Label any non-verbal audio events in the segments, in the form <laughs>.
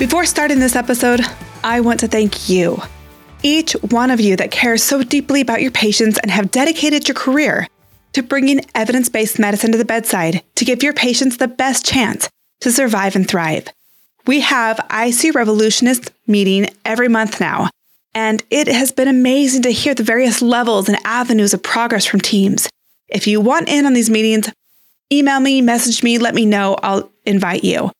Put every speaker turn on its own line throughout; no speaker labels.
Before starting this episode, I want to thank you. Each one of you that cares so deeply about your patients and have dedicated your career to bringing evidence based medicine to the bedside to give your patients the best chance to survive and thrive. We have ICU Revolutionists meeting every month now, and it has been amazing to hear the various levels and avenues of progress from teams. If you want in on these meetings, email me, message me, let me know. I'll invite you.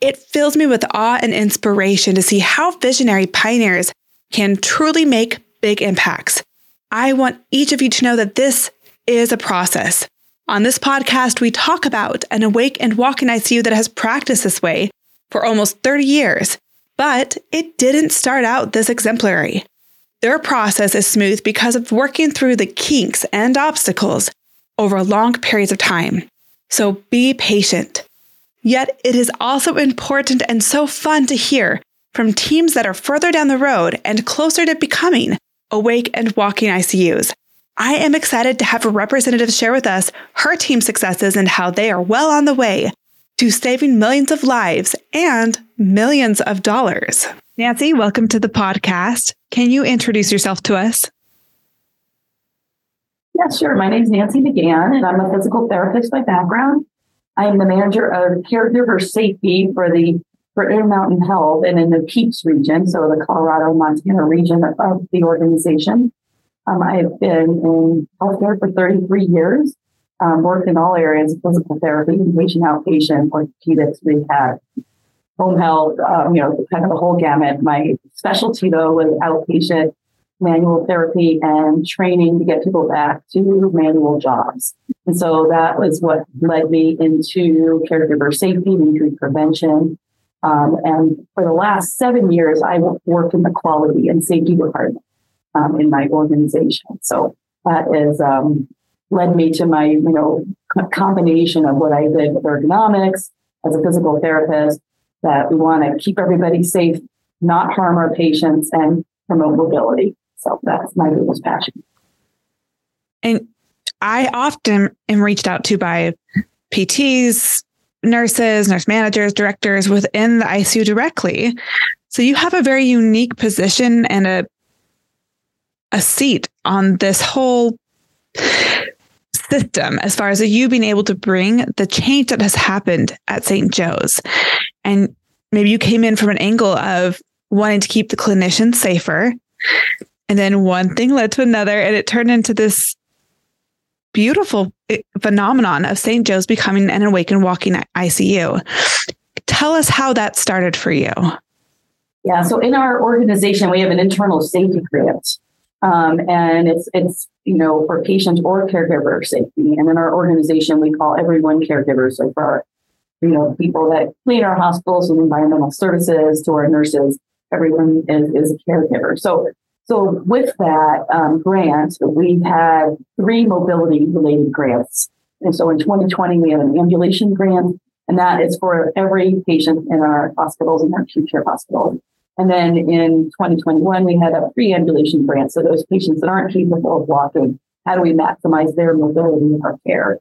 It fills me with awe and inspiration to see how visionary pioneers can truly make big impacts. I want each of you to know that this is a process. On this podcast, we talk about an awake and walk walking ICU that has practiced this way for almost 30 years, but it didn't start out this exemplary. Their process is smooth because of working through the kinks and obstacles over long periods of time. So be patient. Yet it is also important and so fun to hear from teams that are further down the road and closer to becoming awake and walking ICUs. I am excited to have a representative share with us her team successes and how they are well on the way to saving millions of lives and millions of dollars. Nancy, welcome to the podcast. Can you introduce yourself to us?
Yeah, sure. My name is Nancy McGann, and I'm a physical therapist by background. I am the manager of caregiver safety for the for Intermountain Health and in the Peaks region, so the Colorado Montana region of the organization. Um, I have been in healthcare for 33 years, um, worked in all areas of physical therapy, inpatient, outpatient, orthopedics, rehab, home health, um, you know, kind of the whole gamut. My specialty though was outpatient manual therapy and training to get people back to manual jobs. And so that was what led me into caregiver safety, and injury prevention. Um, and for the last seven years, I worked in the quality and safety department um, in my organization. So that is um, led me to my, you know, combination of what I did with ergonomics as a physical therapist, that we want to keep everybody safe, not harm our patients, and promote mobility. So that's my biggest passion.
And I often am reached out to by PTs, nurses, nurse managers, directors within the ICU directly. So you have a very unique position and a a seat on this whole system as far as you being able to bring the change that has happened at St. Joe's. And maybe you came in from an angle of wanting to keep the clinicians safer and then one thing led to another, and it turned into this beautiful eh, phenomenon of St. Joe's becoming an awake and walking ICU. Tell us how that started for you.
Yeah, so in our organization, we have an internal safety grant, um, and it's it's you know for patient or caregiver safety. And in our organization, we call everyone caregivers. So for our, you know people that clean our hospitals and environmental services to our nurses, everyone is, is a caregiver. So so with that um, grant, we've had three mobility related grants. And so in 2020, we have an ambulation grant, and that is for every patient in our hospitals and our acute care hospitals. And then in 2021, we had a free ambulation grant. So those patients that aren't capable of walking, how do we maximize their mobility in our care?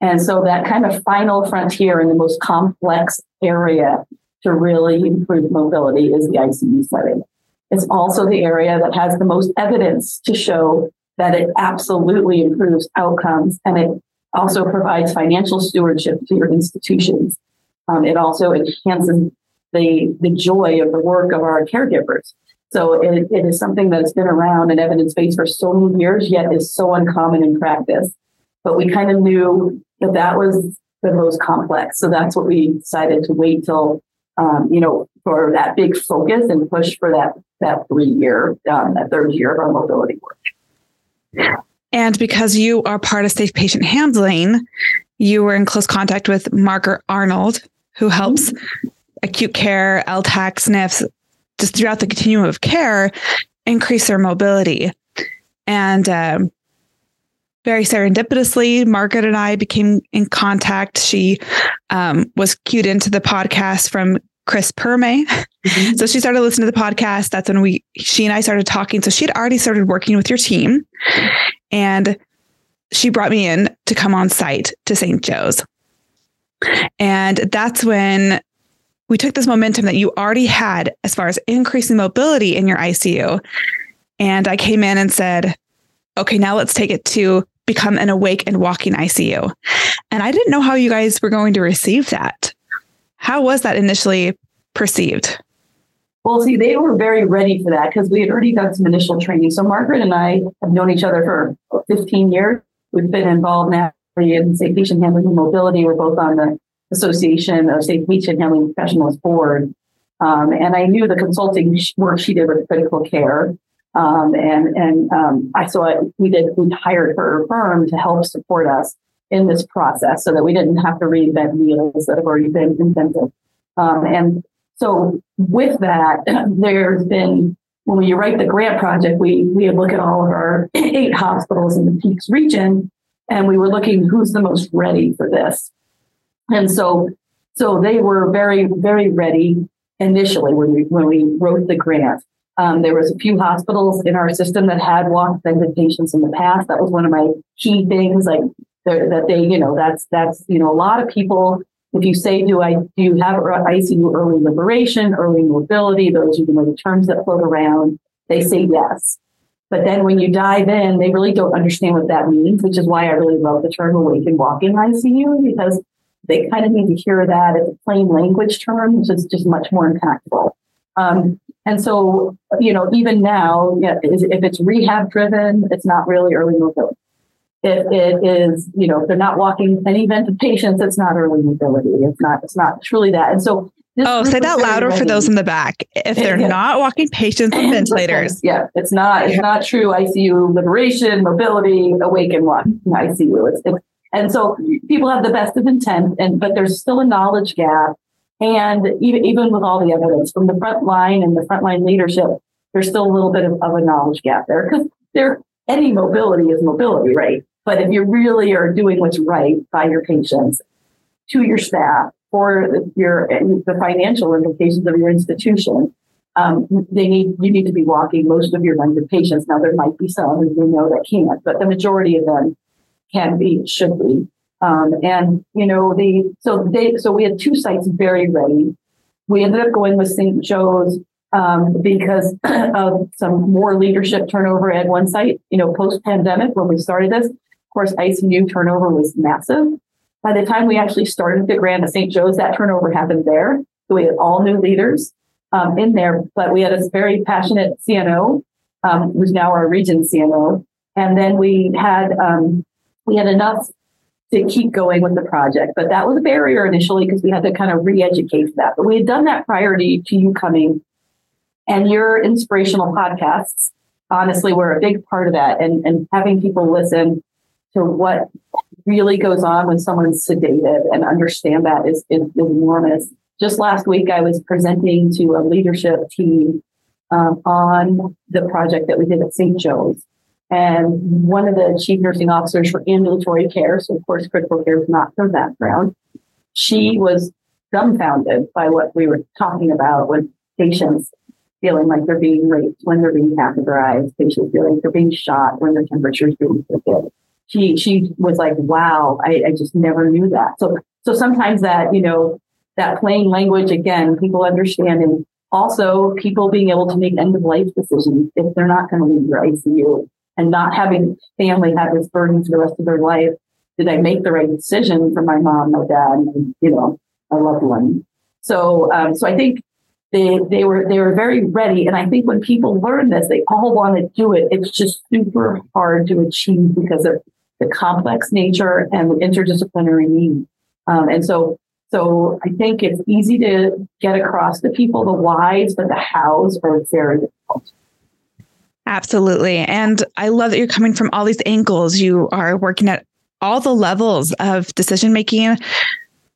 And so that kind of final frontier in the most complex area to really improve mobility is the ICU setting. It's also the area that has the most evidence to show that it absolutely improves outcomes and it also provides financial stewardship to your institutions. Um, it also enhances the, the joy of the work of our caregivers. So it, it is something that's been around and evidence based for so many years, yet is so uncommon in practice. But we kind of knew that that was the most complex. So that's what we decided to wait till um, you know, for that big focus and push for that that three year, um, that third year of our mobility work.
And because you are part of safe patient handling, you were in close contact with Margaret Arnold, who helps mm-hmm. acute care, LTAC, SNFs, just throughout the continuum of care, increase their mobility. And um, very serendipitously, Margaret and I became in contact. She um, was cued into the podcast from Chris Perme. Mm-hmm. So she started listening to the podcast. That's when we, she and I started talking. So she had already started working with your team and she brought me in to come on site to St. Joe's. And that's when we took this momentum that you already had as far as increasing mobility in your ICU. And I came in and said, okay, now let's take it to become an awake and walking ICU. And I didn't know how you guys were going to receive that. How was that initially perceived?
Well, see, they were very ready for that because we had already done some initial training. So Margaret and I have known each other for 15 years. We've been involved now in safe patient handling and mobility. We're both on the Association of Safe Patient Handling Professionals Board. Um, and I knew the consulting work she did with critical care. Um, and and um, I saw it, we did, we hired her firm to help support us in this process so that we didn't have to reinvent wheels that have already been invented. Um, and so with that, <clears throat> there's been when we write the grant project, we we look at all of our <clears throat> eight hospitals in the Peaks region, and we were looking who's the most ready for this. And so so they were very very ready initially when we when we wrote the grant. Um, there was a few hospitals in our system that had walk vented patients in the past. That was one of my key things, like that they, you know, that's that's you know a lot of people if you say, do I do you have ICU early liberation, early mobility? Those are you know the terms that float around. They say yes. But then when you dive in, they really don't understand what that means, which is why I really love the term awake and walking ICU because they kind of need to hear that as a plain language term, which is just much more impactful. Um, and so, you know, even now, yeah, if it's rehab driven, it's not really early mobility. If it is, you know, if they're not walking any vented patients, it's not early mobility. It's not, it's not truly that. And so
Oh, say that louder ready. for those in the back. If they're yeah. not walking patients <clears throat> on ventilators.
Yeah, it's not it's not true ICU liberation, mobility, awake and walk in ICU. It's, it's, and so people have the best of intent, and but there's still a knowledge gap. And even even with all the evidence from the front line and the frontline leadership, there's still a little bit of, of a knowledge gap there because there any mobility is mobility, right? But if you really are doing what's right by your patients, to your staff, for your the financial implications of your institution, um, they need you need to be walking most of your vented patients. Now there might be some, who we know, that can't, but the majority of them can be, should be. Um, and you know, the so they so we had two sites very ready. We ended up going with St. Joe's um, because <clears throat> of some more leadership turnover at one site. You know, post pandemic when we started this, of course, ICU turnover was massive. By the time we actually started the grant at St. Joe's, that turnover happened there. So we had all new leaders um, in there, but we had a very passionate CNO, um, who's now our region CNO. And then we had um, we had enough to keep going with the project, but that was a barrier initially because we had to kind of re-educate that. But we had done that prior to, to you coming, and your inspirational podcasts honestly were a big part of that, and and having people listen to what really goes on when someone's sedated and understand that is, is, is enormous. Just last week, I was presenting to a leadership team um, on the project that we did at St. Joe's. And one of the chief nursing officers for ambulatory care, so of course, critical care is not her background, she was dumbfounded by what we were talking about with patients feeling like they're being raped when they're being catheterized, patients feeling like they're being shot when their temperature is being taken she she was like, wow, I, I just never knew that. So so sometimes that, you know, that plain language again, people understanding also people being able to make end of life decisions if they're not going to leave your ICU and not having family have this burden for the rest of their life. Did I make the right decision for my mom, my dad, you know, a loved one? So, um, so I think they they were they were very ready, and I think when people learn this, they all want to do it. It's just super hard to achieve because of the complex nature and the interdisciplinary need. Um, and so, So I think it's easy to get across the people the whys, but the hows are very difficult.
Absolutely. And I love that you're coming from all these angles. You are working at all the levels of decision making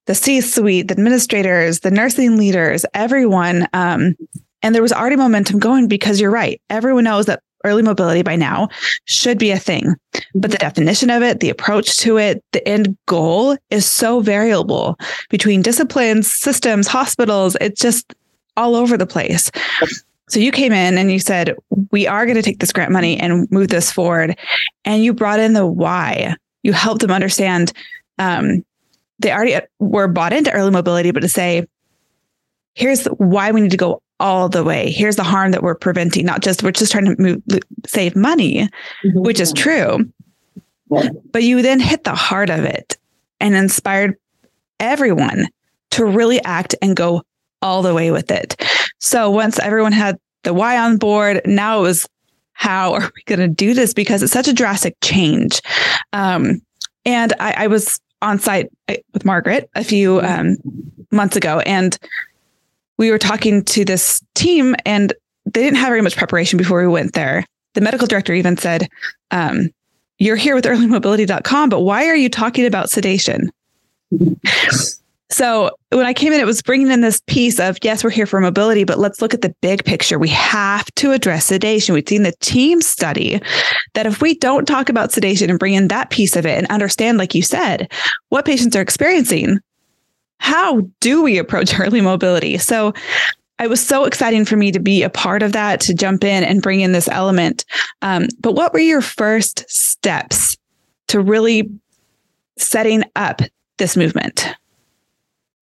the C suite, the administrators, the nursing leaders, everyone. Um, and there was already momentum going because you're right. Everyone knows that early mobility by now should be a thing. But the definition of it, the approach to it, the end goal is so variable between disciplines, systems, hospitals. It's just all over the place. So you came in and you said, we are going to take this grant money and move this forward. And you brought in the why. You helped them understand um, they already were bought into early mobility, but to say, here's why we need to go all the way. Here's the harm that we're preventing, not just we're just trying to move, save money, mm-hmm. which is true. Yeah. But you then hit the heart of it and inspired everyone to really act and go all the way with it. So once everyone had the why on board, now it was how are we going to do this because it's such a drastic change. Um, and I, I was on site uh, with Margaret a few um, months ago, and we were talking to this team, and they didn't have very much preparation before we went there. The medical director even said, um, "You're here with earlymobility.com, but why are you talking about sedation?" So when I came in, it was bringing in this piece of yes, we're here for mobility, but let's look at the big picture. We have to address sedation. We've seen the team study that if we don't talk about sedation and bring in that piece of it and understand, like you said, what patients are experiencing, how do we approach <laughs> early mobility? So it was so exciting for me to be a part of that, to jump in and bring in this element. Um, but what were your first steps to really setting up this movement?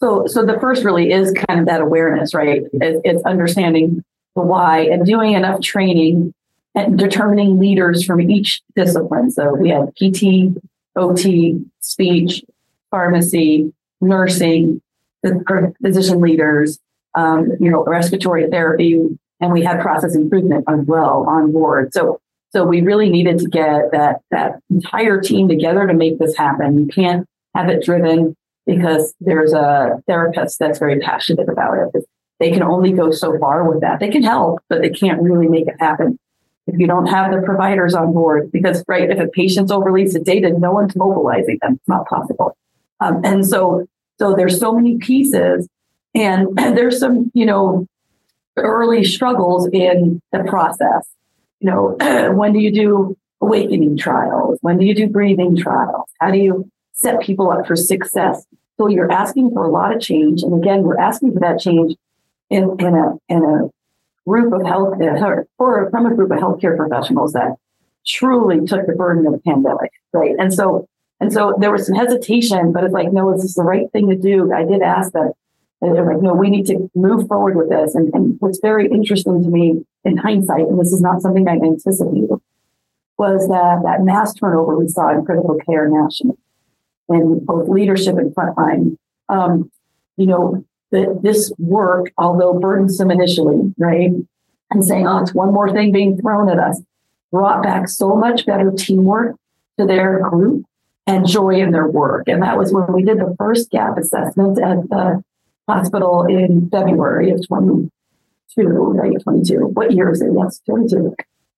So, so the first really is kind of that awareness, right? It, it's understanding the why and doing enough training and determining leaders from each discipline. So we had PT, OT, speech, pharmacy, nursing, the physician leaders, um, you know, respiratory therapy, and we had process improvement as well on board. So, so we really needed to get that that entire team together to make this happen. You can't have it driven because there's a therapist that's very passionate about it. They can only go so far with that. They can help, but they can't really make it happen if you don't have the providers on board. Because, right, if a patient's overly sedated, no one's mobilizing them. It's not possible. Um, and so, so there's so many pieces, and, <clears throat> there's some, you know, early struggles in the process. You know, <clears throat> when do you do awakening trials? When do you do breathing trials? How do you set people up for success. So you're asking for a lot of change. And again, we're asking for that change in, in a in a group of health uh, or from a group of healthcare professionals that truly took the burden of the pandemic. Right. And so and so there was some hesitation, but it's like, no, is this the right thing to do? I did ask them. And they're like, no, we need to move forward with this. And, and what's very interesting to me in hindsight, and this is not something I anticipated, was that that mass turnover we saw in critical care nationally in both leadership and frontline. Um, you know, that this work, although burdensome initially, right, and saying, oh, it's one more thing being thrown at us, brought back so much better teamwork to their group and joy in their work. And that was when we did the first gap assessment at the hospital in February of 22, right? 22. What year is it? Yes, 22.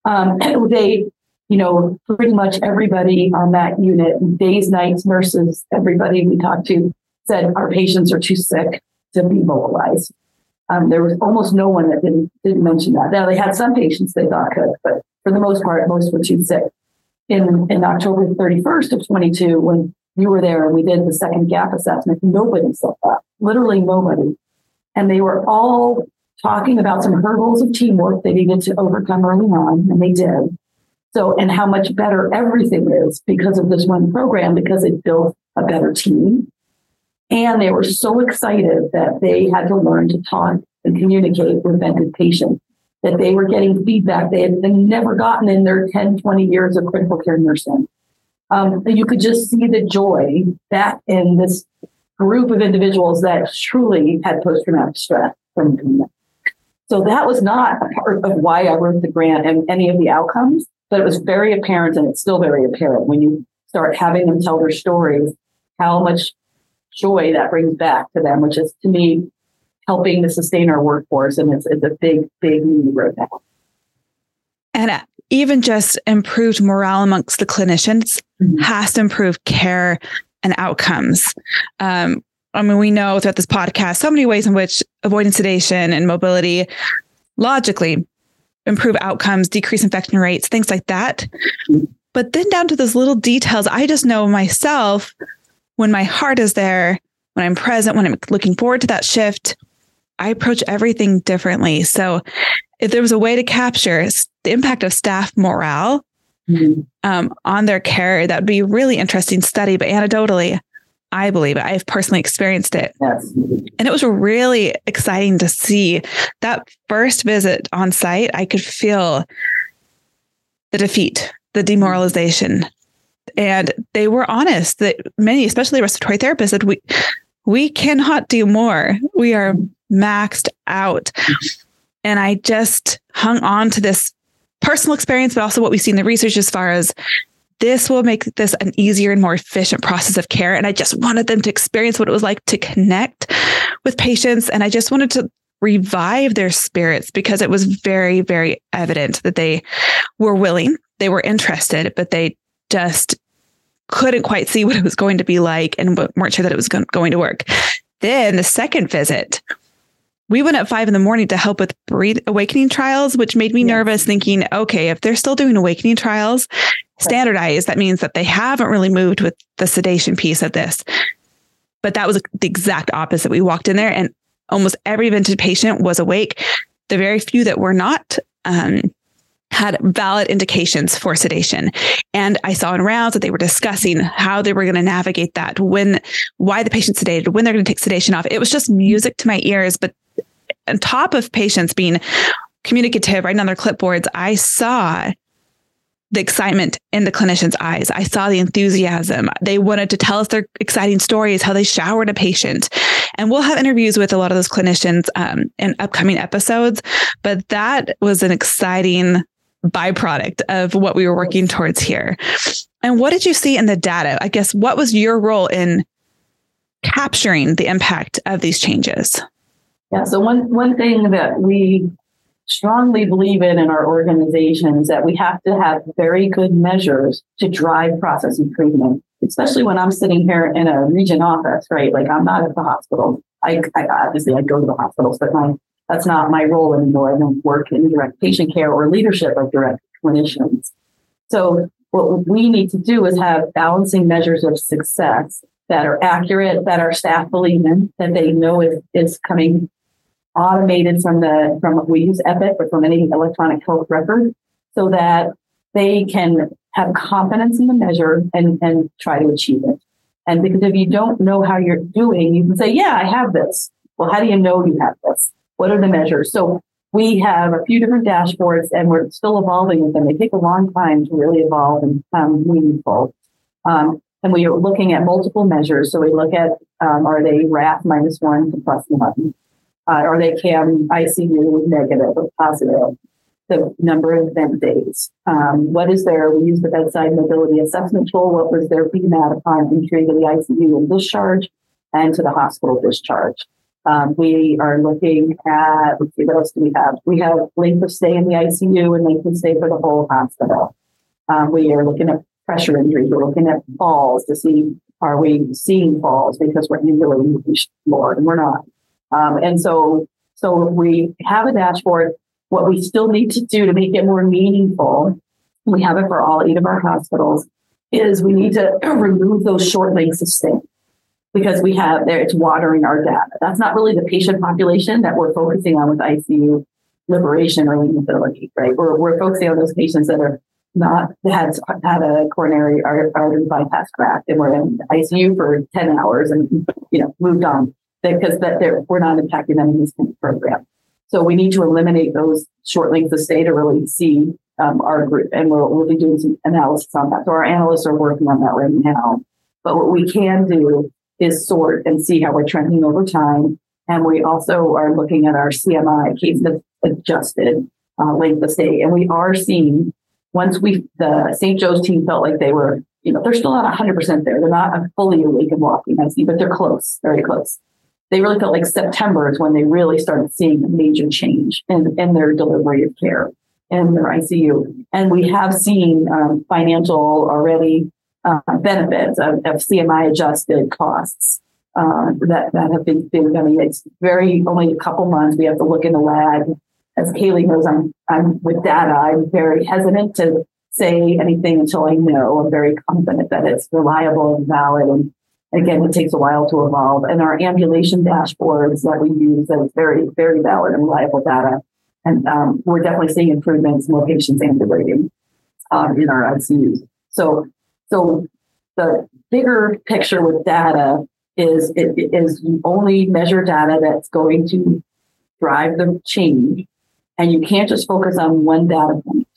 Um, <clears throat> they you know, pretty much everybody on that unit, days, nights, nurses, everybody we talked to said our patients are too sick to be mobilized. Um, there was almost no one that didn't didn't mention that. Now they had some patients they thought could, but for the most part, most were too sick. In in October 31st of 22, when you were there and we did the second gap assessment, nobody said that. Literally nobody. And they were all talking about some hurdles of teamwork they needed to overcome early on, and they did. So, and how much better everything is because of this one program, because it built a better team. And they were so excited that they had to learn to talk and communicate with vented patients, that they were getting feedback they had never gotten in their 10, 20 years of critical care nursing. Um, you could just see the joy that in this group of individuals that truly had post traumatic stress from that. So that was not a part of why I wrote the grant and any of the outcomes. But it was very apparent, and it's still very apparent when you start having them tell their stories, how much joy that brings back to them, which is to me helping to sustain our workforce. And it's, it's a big, big new roadmap.
And uh, even just improved morale amongst the clinicians mm-hmm. has to improve care and outcomes. Um, I mean, we know throughout this podcast so many ways in which avoiding sedation and mobility logically improve outcomes, decrease infection rates, things like that. But then down to those little details, I just know myself when my heart is there, when I'm present, when I'm looking forward to that shift, I approach everything differently. So if there was a way to capture the impact of staff morale mm-hmm. um, on their care, that would be a really interesting study. But anecdotally, I believe it. I've personally experienced it. Yes. And it was really exciting to see that first visit on site. I could feel the defeat, the demoralization. And they were honest that many, especially respiratory therapists, said we we cannot do more. We are maxed out. And I just hung on to this personal experience, but also what we see in the research as far as this will make this an easier and more efficient process of care. And I just wanted them to experience what it was like to connect with patients. And I just wanted to revive their spirits because it was very, very evident that they were willing, they were interested, but they just couldn't quite see what it was going to be like and weren't sure that it was going to work. Then the second visit, we went at five in the morning to help with breathe awakening trials, which made me yes. nervous thinking, okay, if they're still doing awakening trials, standardized, that means that they haven't really moved with the sedation piece of this. But that was the exact opposite. We walked in there and almost every vented patient was awake. The very few that were not um, had valid indications for sedation. And I saw in rounds that they were discussing how they were going to navigate that, when, why the patient sedated, when they're going to take sedation off. It was just music to my ears. But on top of patients being communicative, writing on their clipboards, I saw the excitement in the clinicians' eyes. I saw the enthusiasm. They wanted to tell us their exciting stories, how they showered a patient. And we'll have interviews with a lot of those clinicians um, in upcoming episodes. But that was an exciting byproduct of what we were working towards here. And what did you see in the data? I guess what was your role in capturing the impact of these changes?
Yeah, so one one thing that we strongly believe in in our organization is that we have to have very good measures to drive process improvement, especially when I'm sitting here in a region office, right? Like I'm not at the hospital. I, I obviously I go to the hospitals, but my that's not my role anymore. I don't work in direct patient care or leadership of direct clinicians. So what we need to do is have balancing measures of success that are accurate, that our staff believe in, that they know is, is coming automated from the from we use Epic or from any electronic health record, so that they can have confidence in the measure and and try to achieve it. And because if you don't know how you're doing, you can say, "Yeah, I have this." Well, how do you know you have this? What are the measures? So we have a few different dashboards, and we're still evolving with them. They take a long time to really evolve and become meaningful. Um, and we are looking at multiple measures. So we look at um, are they RASS minus one to plus one? Uh, are they CAM ICU negative or positive? The number of vent days. Um, what is their, we use the bedside mobility assessment tool. What was their BMAT upon entry to the ICU and discharge and to the hospital discharge? Um, we are looking at, let's see, what else do we have? We have length of stay in the ICU and length of stay for the whole hospital. Um, we are looking at pressure injuries. We're looking at falls to see, are we seeing falls because we're ambulating more and we're not. Um, and so, so we have a dashboard. What we still need to do to make it more meaningful, we have it for all eight of our hospitals, is we need to <clears throat> remove those short lengths of stay because we have there, it's watering our data. That's not really the patient population that we're focusing on with ICU liberation or mobility, right? We're, we're focusing on those patients that are not had had a coronary artery bypass graft and we're in ICU for 10 hours and you know moved on because that we're not impacting them in this kind of program. So we need to eliminate those short lengths of stay to really see um, our group, and we'll, we'll be doing some analysis on that. So our analysts are working on that right now. But what we can do is sort and see how we're trending over time. And we also are looking at our CMI case adjusted uh, length of stay, and we are seeing once we the St. Joe's team felt like they were you know, they're still not 100% there. They're not fully awake and walking, I see, but they're close, very close. They really felt like September is when they really started seeing a major change in, in their delivery of care in their ICU. And we have seen um, financial already uh, benefits of, of, CMI adjusted costs uh, that, that have been, been, I mean, it's very only a couple months. We have to look in the lab. As Kelly knows, I'm, I'm with data. I'm very hesitant to say anything until I know. I'm very confident that it's reliable and valid. And again, it takes a while to evolve. And our ambulation dashboards that we use, that is very, very valid and reliable data. And um, we're definitely seeing improvements, more patients ambulating um, in our ICUs. So, so the bigger picture with data is it is you only measure data that's going to drive the change, and you can't just focus on one data point.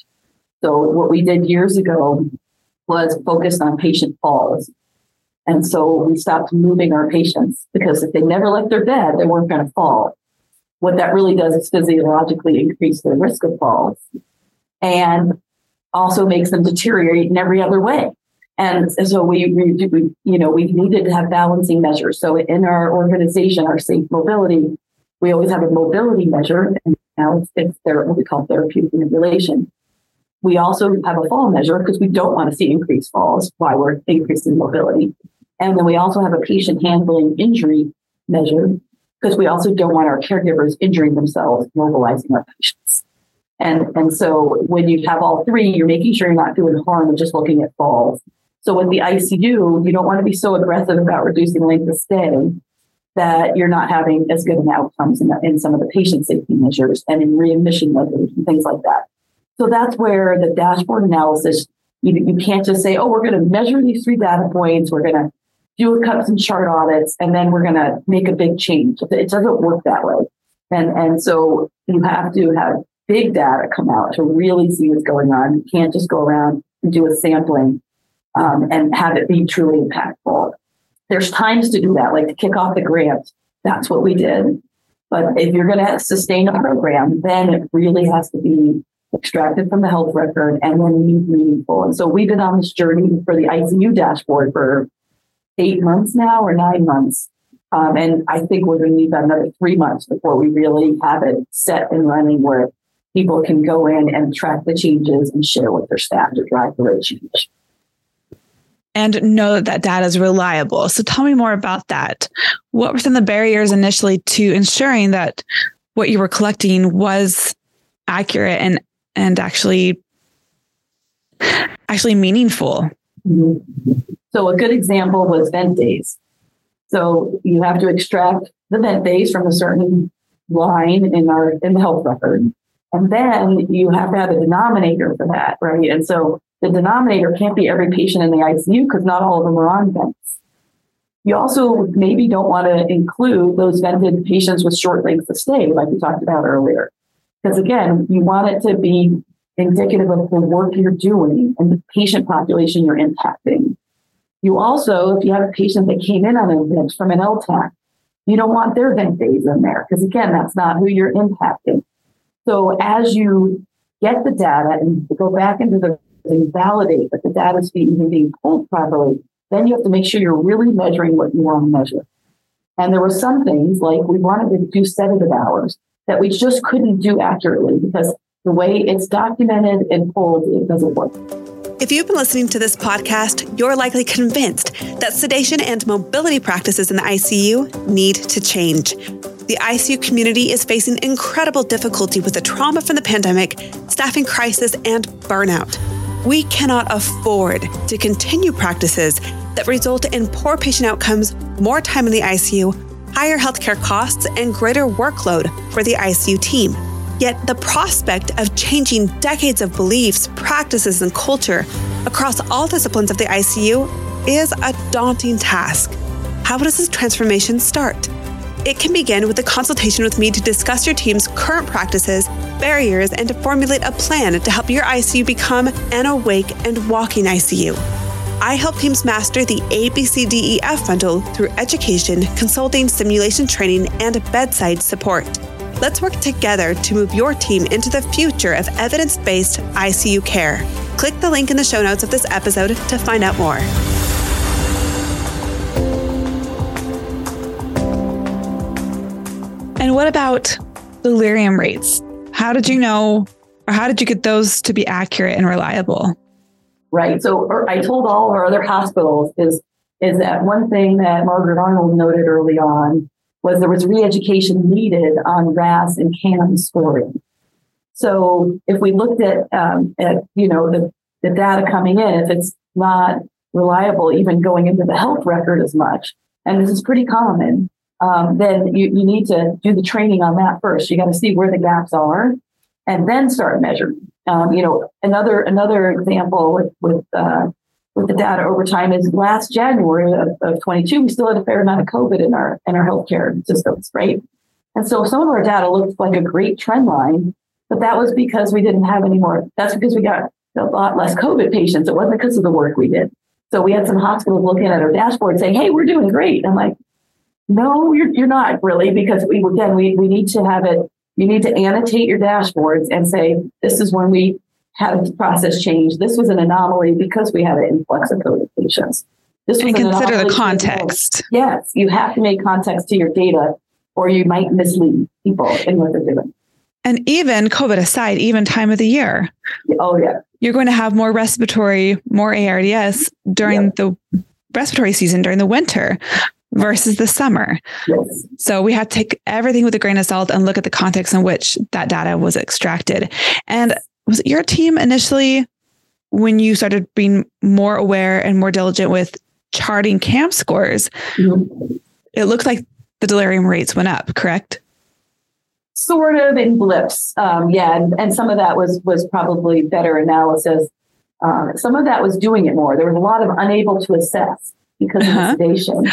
So what we did years ago was focused on patient falls. And so we stopped moving our patients because if they never left their bed, they weren't going to fall. What that really does is physiologically increase their risk of falls and also makes them deteriorate in every other way. And so we, we, we, you know, we needed to have balancing measures. So in our organization, our safe mobility, we always have a mobility measure, and now it's, it's their, what we call therapeutic manipulation. We also have a fall measure because we don't want to see increased falls while we're increasing mobility. And then we also have a patient handling injury measure because we also don't want our caregivers injuring themselves, mobilizing our patients. And, and so when you have all three, you're making sure you're not doing harm and just looking at falls. So with the ICU, you don't want to be so aggressive about reducing length of stay that you're not having as good an outcomes in, the, in some of the patient safety measures and in readmission measures and things like that. So that's where the dashboard analysis, you, you can't just say, oh, we're going to measure these three data points. We're going to do a cups and chart audits, and then we're going to make a big change. It doesn't work that way. And, and so you have to have big data come out to really see what's going on. You can't just go around and do a sampling um, and have it be truly impactful. There's times to do that, like to kick off the grant. That's what we did. But if you're going to sustain a program, then it really has to be extracted from the health record and then meaningful. And so we've been on this journey for the ICU dashboard for eight months now or nine months. Um, and I think we're going to need about another three months before we really have it set and running where people can go in and track the changes and share with their staff to drive the rate change
and know that that data is reliable. So tell me more about that. What were some of the barriers initially to ensuring that what you were collecting was accurate and and actually actually meaningful?
Mm-hmm. So a good example was vent days. So you have to extract the vent days from a certain line in our in the health record. And then you have to have a denominator for that, right? And so the denominator can't be every patient in the ICU because not all of them are on vents. You also maybe don't want to include those vented patients with short lengths of stay, like we talked about earlier. Because again, you want it to be indicative of the work you're doing and the patient population you're impacting. You also, if you have a patient that came in on a vent from an LTAC, you don't want their vent days in there because again, that's not who you're impacting. So as you get the data and go back into the and validate that the data is being, being pulled properly, then you have to make sure you're really measuring what you want to measure. And there were some things like we wanted to do sedative hours that we just couldn't do accurately because the way it's documented and pulled, it doesn't work.
If you've been listening to this podcast, you're likely convinced that sedation and mobility practices in the ICU need to change. The ICU community is facing incredible difficulty with the trauma from the pandemic, staffing crisis, and burnout. We cannot afford to continue practices that result in poor patient outcomes, more time in the ICU, higher healthcare costs, and greater workload for the ICU team. Yet the prospect of changing decades of beliefs, practices, and culture across all disciplines of the ICU is a daunting task. How does this transformation start? It can begin with a consultation with me to discuss your team's current practices, barriers, and to formulate a plan to help your ICU become an awake and walking ICU. I help teams master the ABCDEF bundle through education, consulting, simulation training, and bedside support. Let's work together to move your team into the future of evidence based ICU care.
Click the link in the show notes of this episode to find out more. And what about delirium rates? How did you know, or how did you get those to be accurate and reliable?
Right. So er, I told all of our other hospitals is is that one thing that Margaret Arnold noted early on was there was re-education needed on RASS and CAM scoring. So if we looked at, um, at you know the, the data coming in, if it's not reliable, even going into the health record as much, and this is pretty common, um, then you, you need to do the training on that first. You got to see where the gaps are, and then start measuring. Um, you know, another another example with with uh, with the data over time is last January of, of 22, we still had a fair amount of COVID in our in our healthcare systems, right? And so some of our data looked like a great trend line, but that was because we didn't have any more. That's because we got a lot less COVID patients. It wasn't because of the work we did. So we had some hospitals looking at our dashboard saying, "Hey, we're doing great." I'm like, "No, you're you're not really," because we again we we need to have it. You need to annotate your dashboards and say, "This is when we had a process change. This was an anomaly because we had an influx of COVID patients. This
was and consider the context.
Yes, you have to make context to your data, or you might mislead people in what they're doing.
And even COVID aside, even time of the year.
Oh yeah.
You're going to have more respiratory, more ARDS during yeah. the respiratory season during the winter versus the summer. Yes. So we have to take everything with a grain of salt and look at the context in which that data was extracted. And was it your team initially when you started being more aware and more diligent with charting CAM scores? Mm-hmm. It looked like the delirium rates went up, correct?
Sort of in blips, um, yeah, and, and some of that was was probably better analysis. Um, some of that was doing it more. There was a lot of unable to assess because of uh-huh. sedation.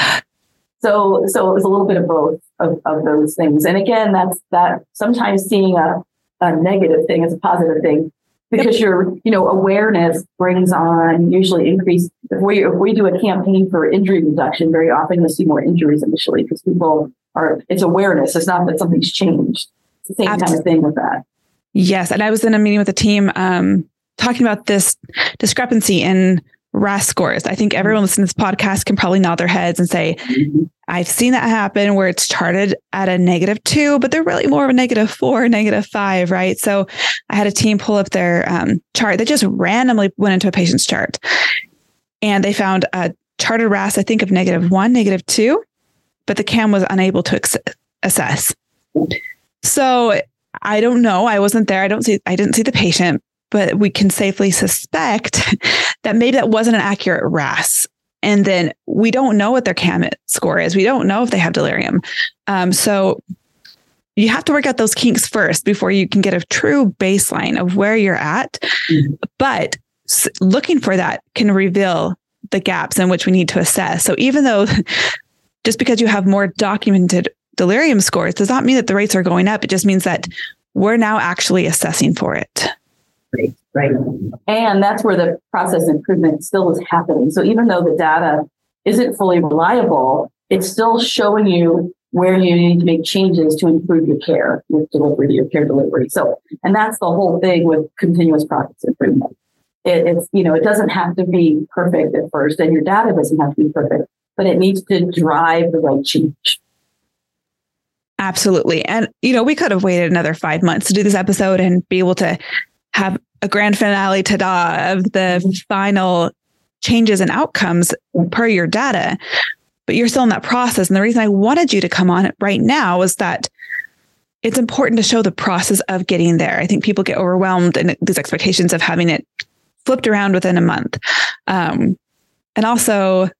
So, so it was a little bit of both of, of those things. And again, that's that sometimes seeing a a negative thing as a positive thing because your you know awareness brings on usually increased if we if we do a campaign for injury reduction very often you'll see more injuries initially because people are it's awareness it's not that something's changed it's the same Absolutely. kind of thing with that
yes and i was in a meeting with a team um, talking about this discrepancy in RASS scores. I think everyone listening to this podcast can probably nod their heads and say, mm-hmm. I've seen that happen where it's charted at a negative two, but they're really more of a negative four, negative five, right? So I had a team pull up their um, chart that just randomly went into a patient's chart. And they found a charted RASS, I think, of negative one, negative two, but the CAM was unable to ex- assess. So I don't know. I wasn't there. I don't see, I didn't see the patient, but we can safely suspect <laughs> that maybe that wasn't an accurate RASS. And then we don't know what their CAM score is. We don't know if they have delirium. Um, so you have to work out those kinks first before you can get a true baseline of where you're at. Mm-hmm. But looking for that can reveal the gaps in which we need to assess. So even though <laughs> just because you have more documented delirium scores does not mean that the rates are going up. It just means that we're now actually assessing for it.
Right. And that's where the process improvement still is happening. So even though the data isn't fully reliable, it's still showing you where you need to make changes to improve your care with delivery, your care delivery. So, and that's the whole thing with continuous process improvement. It, it's, you know, it doesn't have to be perfect at first and your data doesn't have to be perfect, but it needs to drive the right change.
Absolutely. And, you know, we could have waited another five months to do this episode and be able to have a grand finale ta-da of the final changes and outcomes per your data but you're still in that process. And the reason i wanted you to come on right now is that it's important to show the process of getting there. I think people get overwhelmed in these expectations of having it flipped around within a month. Um, and also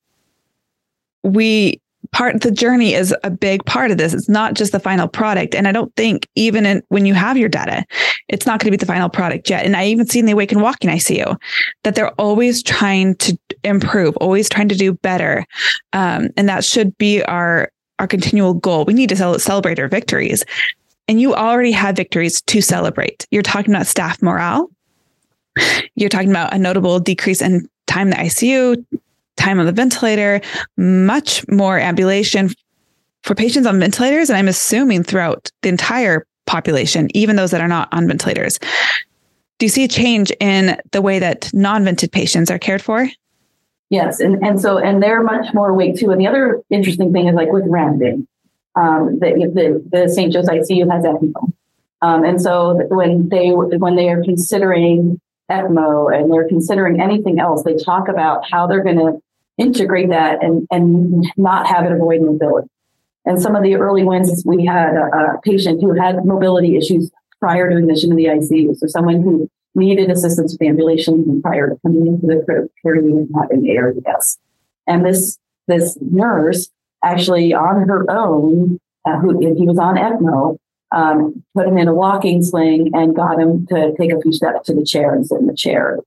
we part the journey is a big part of this. It's not just the final product. And i don't think even in, when you have your data it's not going to be the final product yet. And i even see in the awake and walking icu that they're always trying to improve always trying to do better. Um, and that should be our our continual goal. We need to celebrate our victories. And you already have victories to celebrate. You're talking about staff morale. You're talking about a notable decrease in time in the icu time on the ventilator, much more ambulation for patients on ventilators. And I'm assuming throughout the entire population, even those that are not on ventilators. do you see a change in the way that non-vented patients are cared for?
Yes, and, and so and they're much more awake too. And the other interesting thing is like with rounding, um, the, the, the St. Joe's ICU has ECMO. Um, and so when they when they are considering ECMO and they're considering anything else, they talk about how they're going to integrate that and, and not have it avoid mobility. And some of the early wins we had a, a patient who had mobility issues prior to admission to the ICU. So someone who needed assistance with ambulation prior to coming into the critical care unit having ARDS. And this this nurse actually on her own, uh, who he was on ECMO, um, put him in a walking sling and got him to take a few steps to the chair and sit in the chair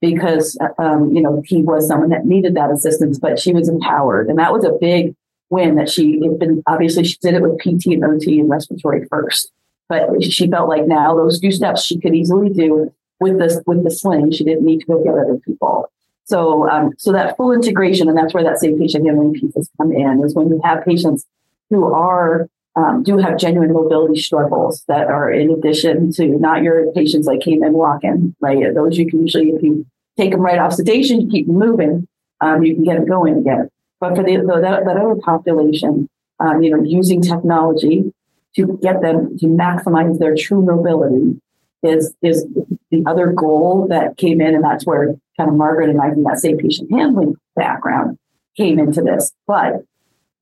because um, you know he was someone that needed that assistance, but she was empowered, and that was a big win that she had been. Obviously, she did it with PT and OT and respiratory first, but she felt like now those few steps she could easily do with this with the sling. She didn't need to go get other people. So, um, so that full integration, and that's where that safe patient handling pieces come in, is when you have patients who are um, do have genuine mobility struggles that are in addition to not your patients like came in walking, right? Those you can usually, if you take them right off sedation, keep them moving, um, you can get them going again. But for the, the that, that other population, um, you know, using technology to get them to maximize their true mobility is is the other goal that came in, and that's where kind of Margaret and I from that same patient handling background came into this. But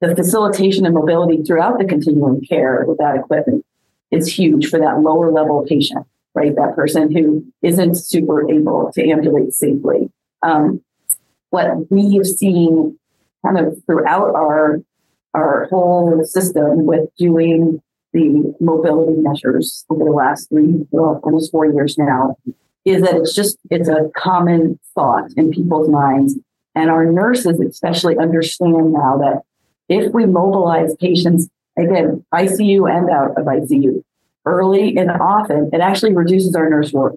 the facilitation and mobility throughout the continuum care with that equipment is huge for that lower level patient, right? That person who isn't super able to ambulate safely. Um, what we have seen kind of throughout our our whole system with doing the mobility measures over the last three, well, almost four years now, is that it's just it's a common thought in people's minds, and our nurses especially understand now that if we mobilize patients, again, ICU and out of ICU, early and often, it actually reduces our nurse work.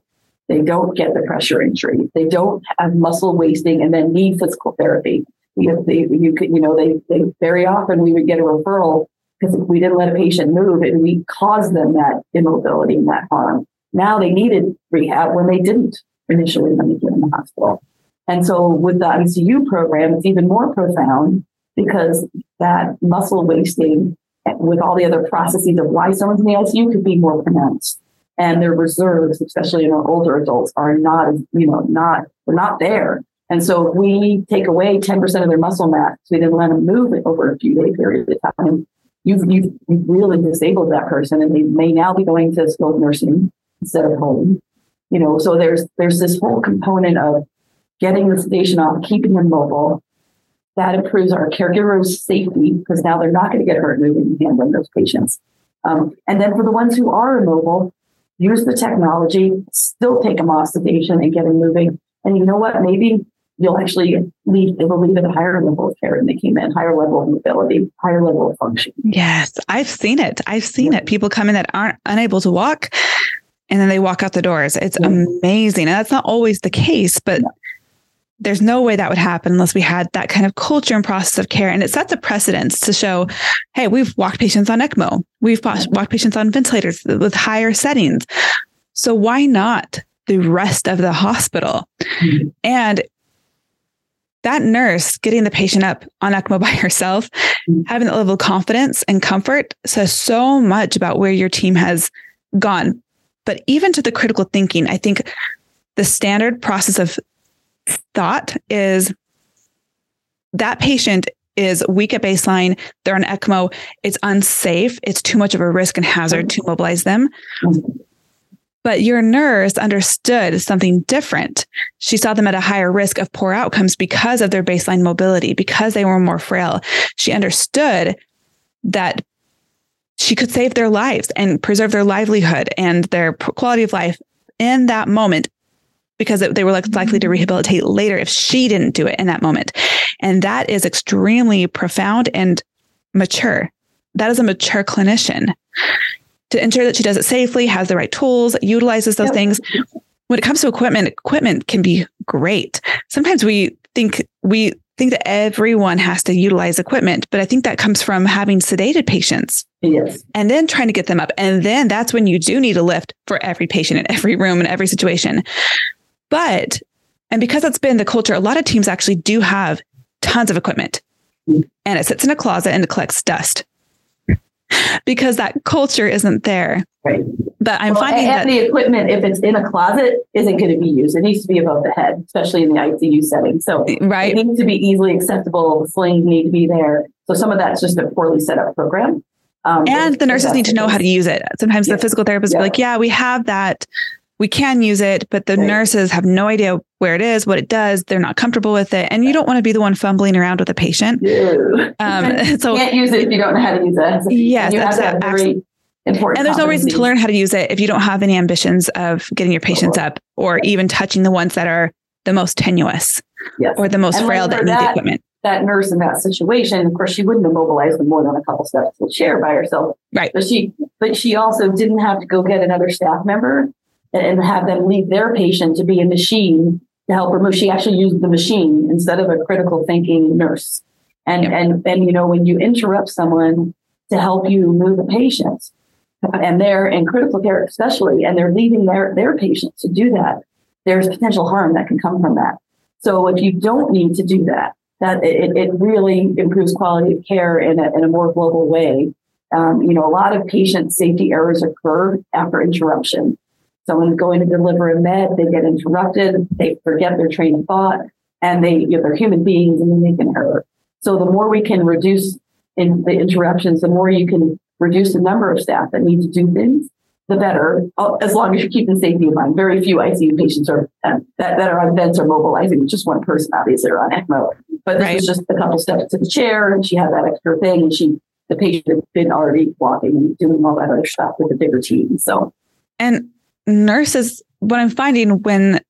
They don't get the pressure injury. They don't have muscle wasting and then need physical therapy. Because they, you could, you know, they, they very often we would get a referral because if we didn't let a patient move and we caused them that immobility and that harm. Now they needed rehab when they didn't initially when they get in the hospital. And so with the ICU program, it's even more profound because that muscle wasting with all the other processes of why someone's in the ICU could be more pronounced. And their reserves, especially in our older adults, are not, you know, not, they're not there. And so if we take away 10% of their muscle mass, we didn't let them move it over a few day period of time, you've, you've, you've really disabled that person and they may now be going to skilled nursing instead of home. You know, so there's, there's this whole component of getting the sedation off, keeping them mobile, that improves our caregivers' safety because now they're not going to get hurt moving and handling those patients. Um, and then for the ones who are immobile, use the technology, still take them off sedation and get them moving. And you know what? Maybe you'll actually leave, it will leave at a higher level of care than they came in, higher level of mobility, higher level of function.
Yes, I've seen it. I've seen yeah. it. People come in that aren't unable to walk and then they walk out the doors. It's yeah. amazing. And that's not always the case, but yeah there's no way that would happen unless we had that kind of culture and process of care. And it sets a precedence to show, hey, we've walked patients on ECMO, we've walked patients on ventilators with higher settings. So why not the rest of the hospital? Mm-hmm. And that nurse getting the patient up on ECMO by <laughs> herself, mm-hmm. having that level of confidence and comfort says so much about where your team has gone. But even to the critical thinking, I think the standard process of thought is that patient is weak at baseline. They're on ECMO. It's unsafe. It's too much of a risk and hazard to mobilize them. But your nurse understood something different. She saw them at a higher risk of poor outcomes because of their baseline mobility, because they were more frail. She understood that she could save their lives and preserve their livelihood and their quality of life in that moment because they were likely to rehabilitate later if she didn't do it in that moment. And that is extremely profound and mature. That is a mature clinician to ensure that she does it safely, has the right tools, utilizes those yep. things. When it comes to equipment, equipment can be great. Sometimes we think we think that everyone has to utilize equipment, but I think that comes from having sedated patients.
Yes.
And then trying to get them up. And then that's when you do need a lift for every patient in every room in every situation. But, and because that's been the culture, a lot of teams actually do have tons of equipment and it sits in a closet and it collects dust because that culture isn't there.
Right.
But I'm well, finding that
the equipment, if it's in a closet, isn't going to be used. It needs to be above the head, especially in the ICU setting. So
right.
it needs to be easily accessible. The slings need to be there. So some of that's just a poorly set up program.
Um, and the nurses need to know how to use it. Sometimes the physical therapists yeah. be like, yeah, we have that we can use it, but the right. nurses have no idea where it is, what it does. They're not comfortable with it. And you don't want to be the one fumbling around with a patient.
Yeah. Um, <laughs> <laughs> so you can't use it if you don't know how to use it.
Yes,
you to have very important.
And there's no reason to learn how to use it if you don't have any ambitions of getting your patients oh. up or even touching the ones that are the most tenuous yes. or the most and frail that need that, the equipment.
That nurse in that situation, of course, she wouldn't have mobilized them more than a couple steps to the chair by herself.
Right.
But she, but she also didn't have to go get another staff member and have them leave their patient to be a machine to help remove. She actually used the machine instead of a critical thinking nurse. And yeah. and and you know when you interrupt someone to help you move a patient, and they're in critical care especially, and they're leaving their their patient to do that, there's potential harm that can come from that. So if you don't need to do that, that it, it really improves quality of care in a, in a more global way. Um, you know, a lot of patient safety errors occur after interruption someone's going to deliver a med, they get interrupted, they forget their train of thought, and they, you know, they're human beings and they make an error. So the more we can reduce in the interruptions, the more you can reduce the number of staff that need to do things, the better, uh, as long as you're keeping safety in mind. Very few ICU patients are uh, that, that are on vents are mobilizing just one person, obviously, are on ECMO. But this right. was just a couple steps to the chair, and she had that extra thing, and she the patient had been already walking and doing all that other stuff with a bigger team. So,
and nurses, what I'm finding when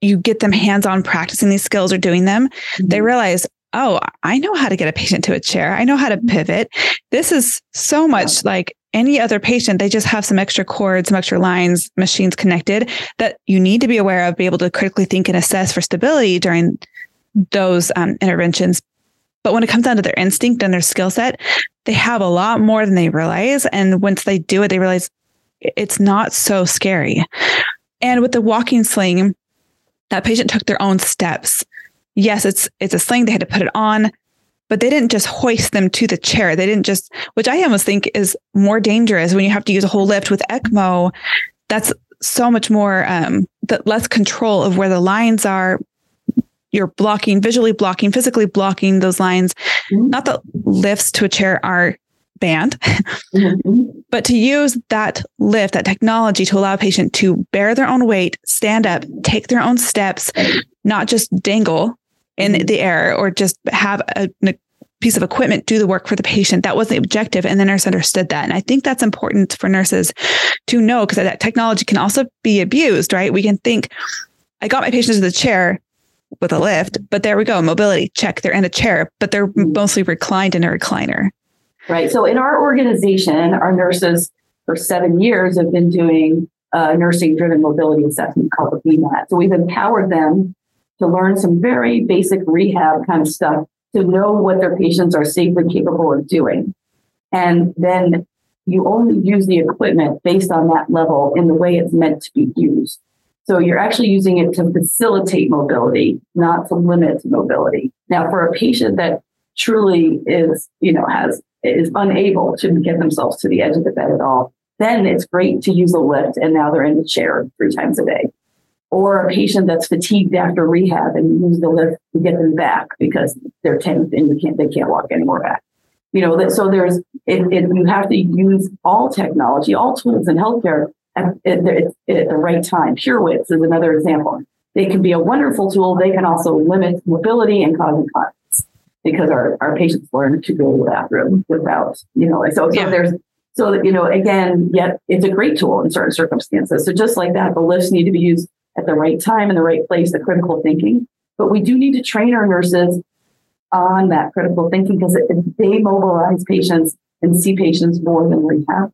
you get them hands on practicing these skills or doing them, mm-hmm. they realize, oh, I know how to get a patient to a chair. I know how to mm-hmm. pivot. This is so much yeah. like any other patient. They just have some extra cords, some extra lines, machines connected that you need to be aware of, be able to critically think and assess for stability during those um, interventions. But when it comes down to their instinct and their skill set, they have a lot more than they realize. And once they do it, they realize, it's not so scary. And with the walking sling, that patient took their own steps. Yes, it's it's a sling. They had to put it on, but they didn't just hoist them to the chair. They didn't just, which I almost think is more dangerous when you have to use a whole lift with ECMO. That's so much more, um, the less control of where the lines are. You're blocking, visually blocking, physically blocking those lines. Mm-hmm. Not that lifts to a chair are banned, mm-hmm. but to use that lift, that technology to allow a patient to bear their own weight, stand up, take their own steps, not just dangle in mm-hmm. the air or just have a, a piece of equipment do the work for the patient. That was the objective. And the nurse understood that. And I think that's important for nurses to know because that technology can also be abused, right? We can think, I got my patients to the chair with a lift, but there we go. Mobility, check. They're in a chair, but they're mm-hmm. mostly reclined in a recliner.
Right. So in our organization, our nurses for seven years have been doing uh, nursing driven mobility assessment called the BMAT. So we've empowered them to learn some very basic rehab kind of stuff to know what their patients are safely capable of doing. And then you only use the equipment based on that level in the way it's meant to be used. So you're actually using it to facilitate mobility, not to limit mobility. Now, for a patient that truly is, you know, has is unable to get themselves to the edge of the bed at all, then it's great to use a lift and now they're in the chair three times a day. Or a patient that's fatigued after rehab and use the lift to get them back because they're tense and can't, they can't walk anymore back. You know, that, so there's, it, it, you have to use all technology, all tools in healthcare at, at, at, at the right time. PureWicks is another example. They can be a wonderful tool. They can also limit mobility and cause incontinence because our, our patients learn to go to the bathroom without, you know, so, so yeah. there's, so that, you know, again, yet it's a great tool in certain circumstances. So just like that, the lifts need to be used at the right time in the right place, the critical thinking. But we do need to train our nurses on that critical thinking because they mobilize patients and see patients more than rehab.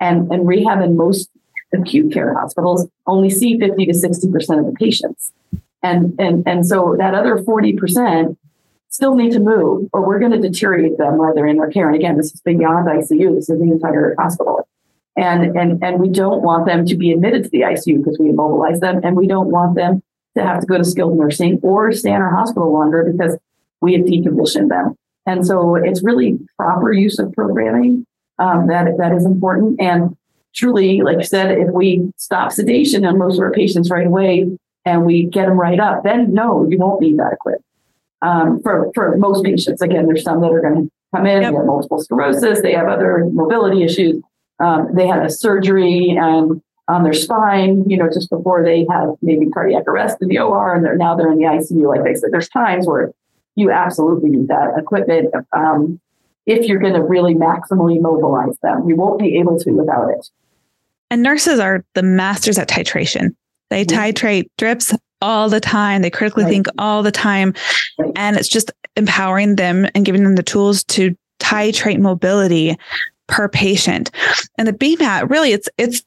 And, and rehab in most acute care hospitals only see 50 to 60% of the patients. And, and, and so that other 40% still need to move or we're going to deteriorate them while they're in our care. And again, this is beyond ICU. This is the entire hospital. And, and, and we don't want them to be admitted to the ICU because we immobilize them. And we don't want them to have to go to skilled nursing or stay in our hospital longer because we have deconditioned them. And so it's really proper use of programming um, that, that is important. And truly, like you said, if we stop sedation on most of our patients right away and we get them right up, then no, you won't need that equipment. Um, for, for most patients, again, there's some that are going to come in, yep. they have multiple sclerosis, they have other mobility issues, um, they had a surgery and on their spine, you know, just before they have maybe cardiac arrest in the OR and they're now they're in the ICU. Like I said, there's times where you absolutely need that equipment. Um, if you're going to really maximally mobilize them, you won't be able to without it.
And nurses are the masters at titration. They mm-hmm. titrate drips all the time. They critically right. think all the time. And it's just empowering them and giving them the tools to titrate mobility per patient. And the BMAT really it's it's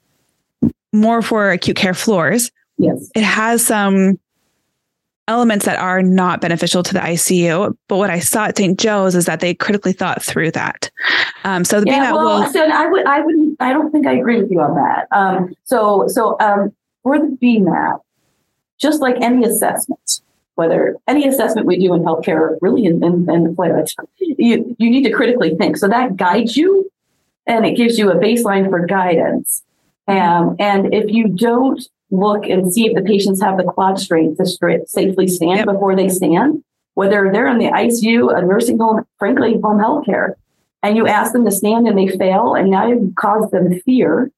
more for acute care floors.
Yes.
It has some elements that are not beneficial to the ICU. But what I saw at St. Joe's is that they critically thought through that. Um, so the
yeah, well, will, so I would, I wouldn't I don't think I agree with you on that. Um, so, so um, for the BMAT, just like any assessment, whether any assessment we do in healthcare, really in, in, in the you, you need to critically think. So that guides you and it gives you a baseline for guidance. Um, and if you don't look and see if the patients have the quad strength to straight, safely stand yep. before they stand, whether they're in the ICU, a nursing home, frankly, home healthcare, and you ask them to stand and they fail, and now you've caused them fear.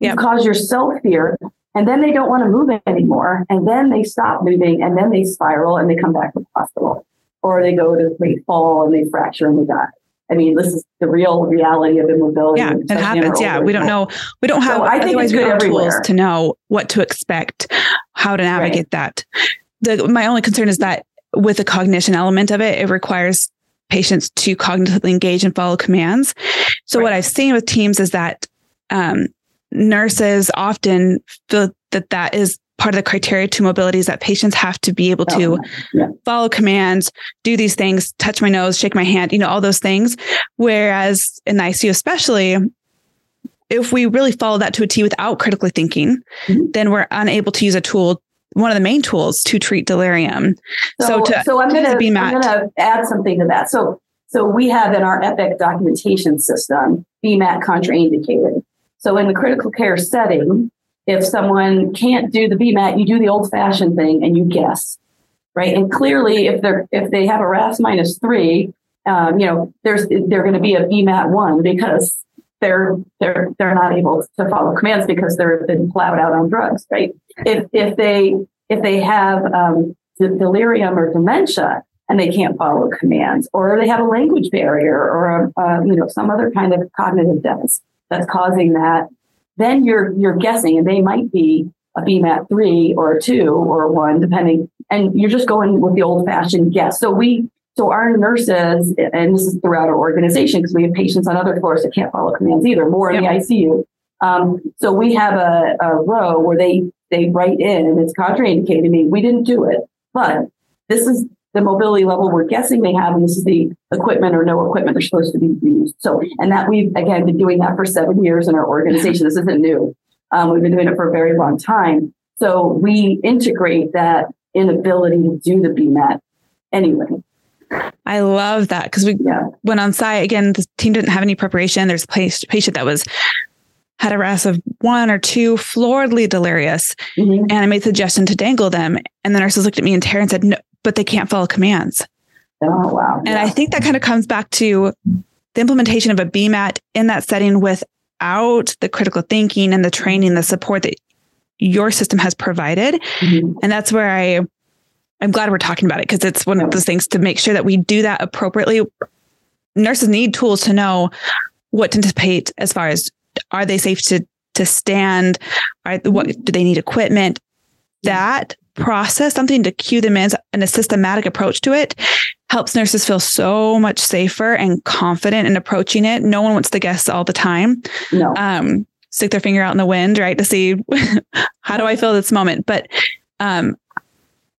Yep. You've caused yourself fear. And then they don't want to move anymore. And then they stop moving and then they spiral and they come back to the hospital. Or they go to they fall and they fracture and they die. I mean, this is the real reality of immobility.
Yeah, it happens. Yeah, we don't know. We don't have. So
I think it's good everywhere.
tools to know what to expect, how to navigate right. that. The my only concern is that with the cognition element of it, it requires patients to cognitively engage and follow commands. So right. what I've seen with teams is that um, nurses often feel that that is part of the criteria to mobility is that patients have to be able to oh, yeah. follow commands, do these things, touch my nose, shake my hand, you know, all those things. Whereas in the ICU, especially, if we really follow that to a T without critically thinking, mm-hmm. then we're unable to use a tool, one of the main tools to treat delirium.
So, so, to, so I'm going to I'm going to add something to that. So, so we have in our EPIC documentation system BMAT contraindicated. So in the critical care setting, if someone can't do the BMAT, you do the old fashioned thing and you guess, right? And clearly, if they're if they have a RASS minus three, um, you know, there's they're going to be a BMAT one because they're they're they're not able to follow commands because they've been plowed out on drugs, right? If if they if they have um, delirium or dementia and they can't follow commands, or they have a language barrier or a, you know some other kind of cognitive deficit that's causing that then you're you're guessing, and they might be a BMAT three or a two or a one, depending. And you're just going with the old fashioned guess. So we so our nurses, and this is throughout our organization because we have patients on other floors that can't follow commands either, more in yep. the ICU. Um, so we have a, a row where they they write in, and it's contraindicated. I mean, we didn't do it, but this is the mobility level we're guessing they have, and this is the equipment or no equipment they're supposed to be used. So, and that we've again been doing that for seven years in our organization. This isn't new. Um, we've been doing it for a very long time. So we integrate that inability to do the BMAT anyway.
I love that because we yeah. went on site again. The team didn't have any preparation. There's a patient that was had a RASS of one or two, floridly delirious, mm-hmm. and I made suggestion to dangle them. And the nurses looked at me and Tara and said, "No, but they can't follow commands.
Oh, wow.
And yeah. I think that kind of comes back to the implementation of a BMAT in that setting without the critical thinking and the training, the support that your system has provided. Mm-hmm. And that's where I I'm glad we're talking about it because it's one of those things to make sure that we do that appropriately. Nurses need tools to know what to anticipate as far as are they safe to to stand? Are what do they need equipment? That process, something to cue them in and a systematic approach to it helps nurses feel so much safer and confident in approaching it. No one wants to guess all the time.
No.
Um, stick their finger out in the wind, right? To see <laughs> how do I feel this moment. But um,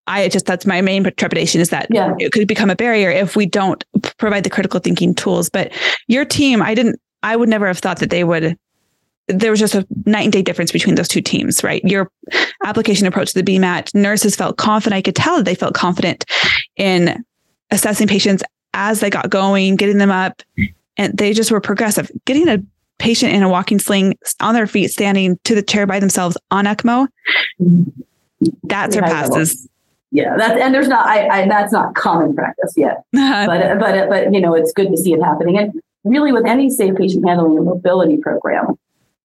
I just that's my main trepidation is that
Yeah.
it could become a barrier if we don't provide the critical thinking tools. But your team, I didn't, I would never have thought that they would. There was just a night and day difference between those two teams, right? Your application approach to the BMAT nurses felt confident. I could tell that they felt confident in assessing patients as they got going, getting them up, and they just were progressive. Getting a patient in a walking sling on their feet, standing to the chair by themselves on ECMO, that
Pretty high level.
surpasses.
Yeah, that's and there's not I, I that's not common practice yet. <laughs> but but but you know it's good to see it happening and really with any safe patient handling and mobility program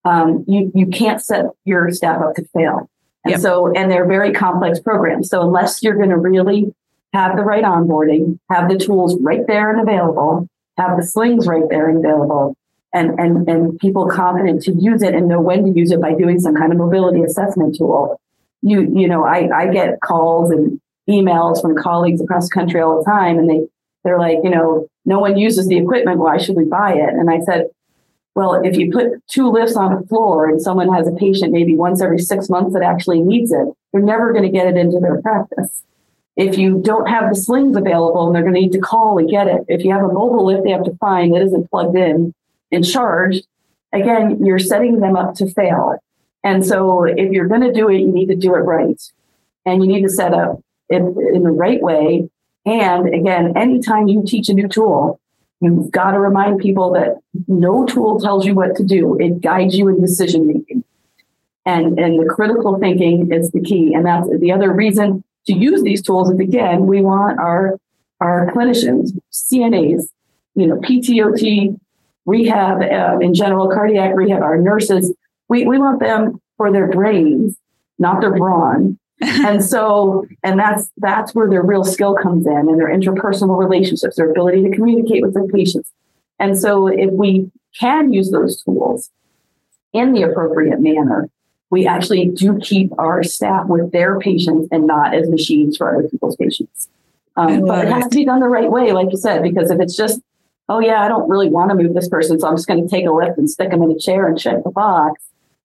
um, you you can't set your staff up to fail. And
Yep.
so and they're very complex programs. So unless you're going to really have the right onboarding have the tools right there and available have the slings right there and available and and and people confident to use it and know when to use it by doing some kind of mobility assessment tool you you know i i get calls and emails from colleagues across the country all the time and they they're like you know no one uses the equipment why should we buy it? And i said well if you put two lifts on the floor and someone has a patient maybe once every six months that actually needs it they're never going to get it into their practice. If you don't have the slings available and they're going to need to call and get it. If you have a mobile lift they have to find that isn't plugged in and charged. Again you're setting them up to fail. And so if you're going to do it you need to do it right. And you need to set up it in the right way. And again anytime you teach a new tool you've got to remind people that no tool tells you what to do. It guides you in decision making. And and the critical thinking is the key. And that's the other reason to use these tools is again we want our our clinicians cnas you know ptot rehab um, in general cardiac rehab our nurses. We, we want them for their brains not their brawn and so and that's that's where their real skill comes in and their interpersonal relationships their ability to communicate with their patients. And so if we can use those tools in the appropriate manner we actually do keep our staff with their patients and not as machines for other people's patients. Um, but it has to be done the right way like you said because if it's just oh yeah i don't really want to move this person so i'm just going to take a lift and stick them in a chair and check the box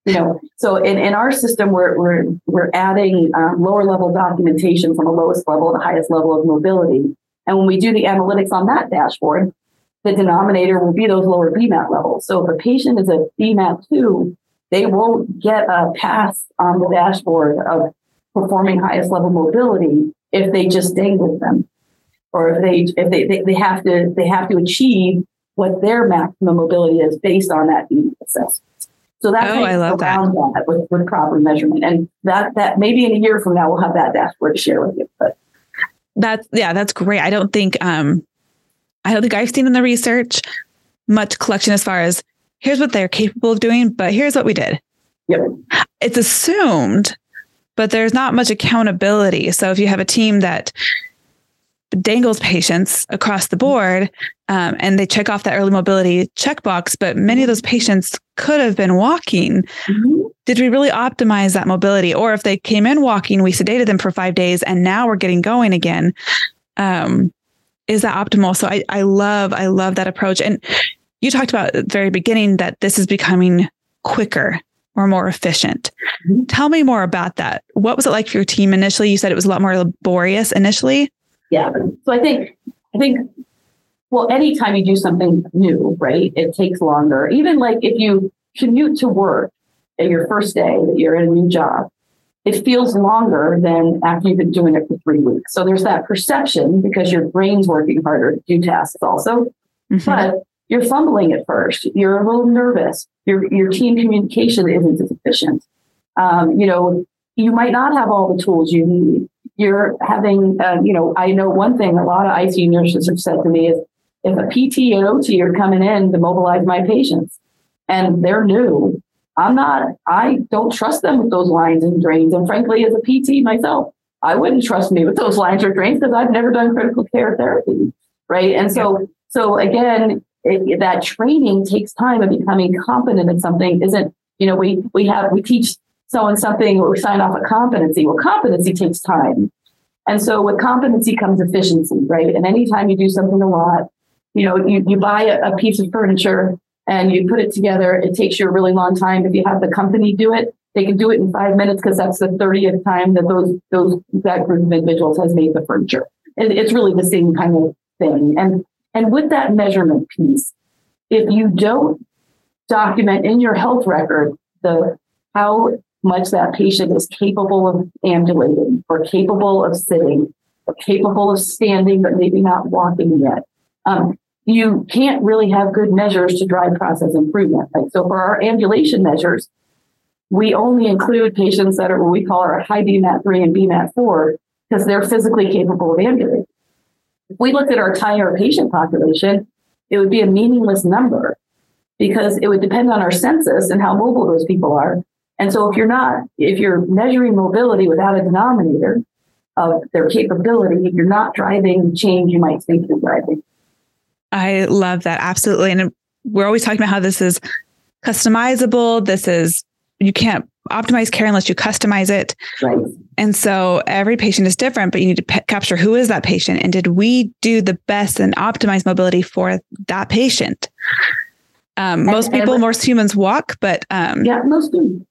you know so in, in our system we're we're, we're adding um, lower level documentation from the lowest level to the highest level of mobility. And when we do the analytics on that dashboard the denominator will be those lower bmat levels. So if a patient is a bmat 2 they won't get a pass on the dashboard of performing highest level mobility if they just dangle them. Or if they if they, they, they have to they have to achieve what their maximum mobility is based on that assessment so that's
Oh, I love that.
that with, with proper measurement. And that that maybe in a year from now we'll have that dashboard to share with you. But
That's yeah, that's great. I don't think um I don't think I've seen in the research much collection as far as here's what they're capable of doing, but here's what we did.
Yep.
It's assumed, but there's not much accountability. So if you have a team that dangles patients across the board um, and they check off that early mobility checkbox, but many of those patients could have been walking. Did we really optimize that mobility? Or if they came in walking, we sedated them for five days and now we're getting going again. Um, is that optimal? So I, I love, I love that approach. And you talked about at the very beginning that this is becoming quicker or more efficient.
Mhm.
Tell me more about that. What was it like for your team initially? You said it was a lot more laborious initially.
Yeah. So I think I think well, anytime you do something new, right, it takes longer. Even like if you commute to work at your first day that you're in a new job, it feels longer than after you've been doing it for three weeks. So there's that perception because your brain's working harder to do tasks also.
Mhm.
but you're fumbling at first. You're a little nervous. Your your team communication isn't as efficient. Um, you know, you might not have all the tools you need. You're having, um, you know, I know one thing. A lot of ICU nurses have said to me is, if a PT and OT are coming in to mobilize my patients, and they're new, I'm not. I don't trust them with those lines and drains. And frankly, as a PT myself, I wouldn't trust me with those <laughs> lines or drains because I've never done critical care therapy, right? And so, so again, it, that training takes time and becoming competent in something isn't, you know, we, we have, we teach someone something or we sign off a competency. Well, competency takes time. And so with competency comes efficiency, right? And anytime you do something a lot, you know, you, you buy a, a piece of furniture and you put it together, it takes you a really long time. If you have the company do it, they can do it in five minutes because that's the 30th time that those those that group of individuals has made the furniture. And it's really the same kind of thing. And and with that measurement piece, if you don't document in your health record the how much that patient is capable of ambulating or capable of sitting or capable of standing but maybe not walking yet um, you can't really have good measures to drive process improvement right? so for our ambulation measures we only include patients that are what we call our high BMAT 3 and BMAT 4 because they're physically capable of ambulating. If we looked at our entire patient population, it would be a meaningless number because it would depend on our census and how mobile those people are. And so if you're not, if you're measuring mobility without a denominator of their capability, you're not driving change you might think you're driving.
I love that. Absolutely. And we're always talking about how this is customizable. This is you can't optimize care unless you customize it.
Right.
And so every patient is different, but you need to pe- capture who is that patient and did we do the best and optimize mobility for that patient? Um, most people, and, most humans walk, but um,
yeah, most do.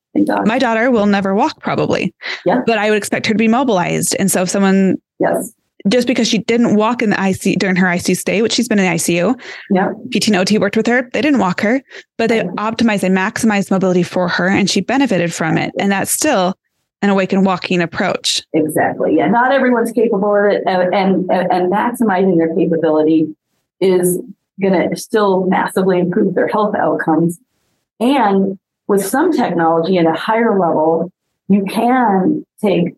My daughter will never walk probably,
yeah.
but I would expect her to be mobilized. And so if someone
yes
just because she didn't walk in the ICU during her ICU stay, which she's been in the ICU.
Yeah.
PT and OT worked with her. They didn't walk her, but they optimized and maximized mobility for her and she benefited from it. And that's still an awake and walking approach.
Exactly. Yeah. Not everyone's capable of it. And, and, and maximizing their capability is going to still massively improve their health outcomes. And with some technology at a higher level, you can take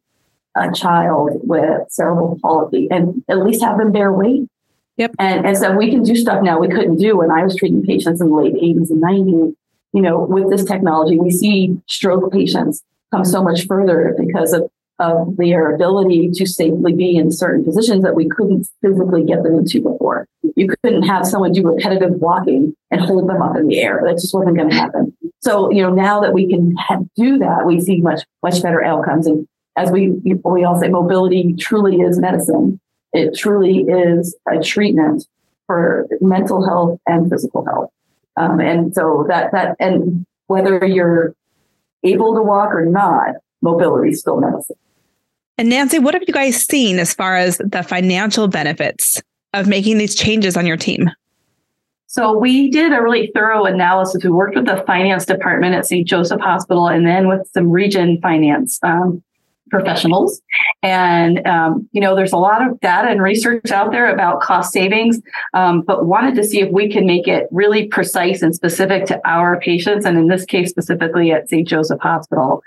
a child with cerebral palsy and at least have them bear weight.
Yep.
And, and so we can do stuff now we couldn't do when I was treating patients in the late 80s and 90s. You know, with this technology, we see stroke patients come so much further because of, of their ability to safely be in certain positions that we couldn't physically get them into before. You couldn't have someone do repetitive walking and hold them up in the air. That just wasn't going to happen. So, you know, now that we can do that, we see much, much better outcomes. And as we we all say, mobility truly is medicine. It truly is a treatment for mental health and physical health. Um, and so that that and whether you're able to walk or not, mobility is still medicine.
And Nancy, what have you guys seen as far as the financial benefits of making these changes on your team?
So we did a really thorough analysis. We worked with the finance department at St. Joseph Hospital and then with some region finance um, professionals. And, um, you know, there's a lot of data and research out there about cost savings, um, but wanted to see if we can make it really precise and specific to our patients. And in this case, specifically at St. Joseph Hospital.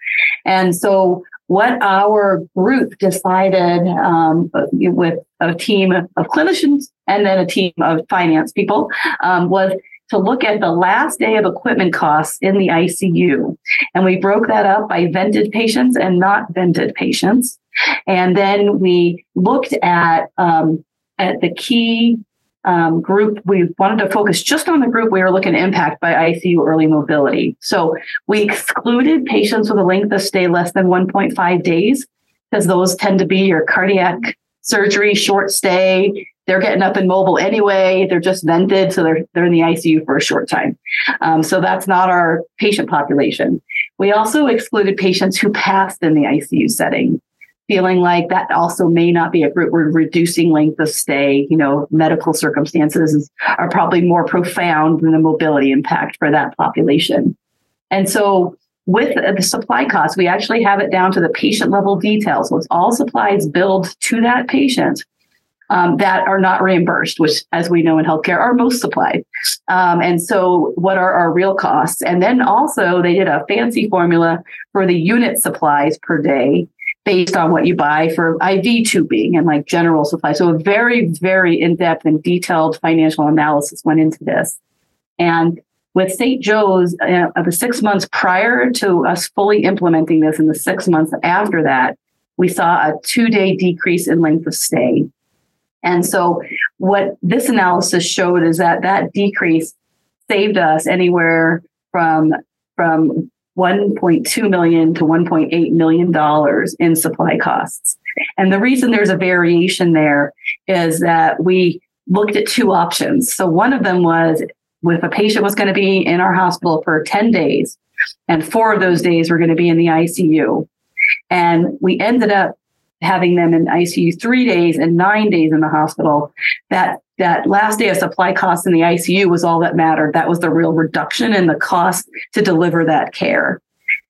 And so what our group decided um, with a team of clinicians and then a team of finance people um, was to look at the last day of equipment costs in the ICU. And we broke that up by vented patients and not vented patients. And then we looked at, um, at the key um, group. We wanted to focus just on the group we were looking to impact by ICU early mobility. So we excluded patients with a length of stay less than 1.5 days because those tend to be your cardiac surgery, short stay, they're getting up and mobile anyway. They're just vented, so they're they're in the ICU for a short time. Um, so that's not our patient population. We also excluded patients who passed in the ICU setting, feeling like that also may not be a group. We're reducing length of stay. You know, medical circumstances are probably more profound than the mobility impact for that population. And so with the supply costs, we actually have it down to the patient level details. So it's all supplies billed to that patient um, that are not reimbursed, which, as we know in healthcare, are most supplied. Um, and so, what are our real costs? And then also, they did a fancy formula for the unit supplies per day based on what you buy for IV tubing and like general supplies. So, a very, very in depth and detailed financial analysis went into this. And with St. Joe's, uh, the six months prior to us fully implementing this, and the six months after that, we saw a two day decrease in length of stay. And so what this analysis showed is that that decrease saved us anywhere from from 1.2 million to 1.8 million dollars in supply costs. And the reason there's a variation there is that we looked at two options. So one of them was if a patient was going to be in our hospital for 10 days,
and four of those days were going to be in the ICU. And we ended up having them in ICU three days and nine days in the hospital. That that last day of supply costs in the ICU was all that mattered. That was the real reduction in the cost to deliver that care.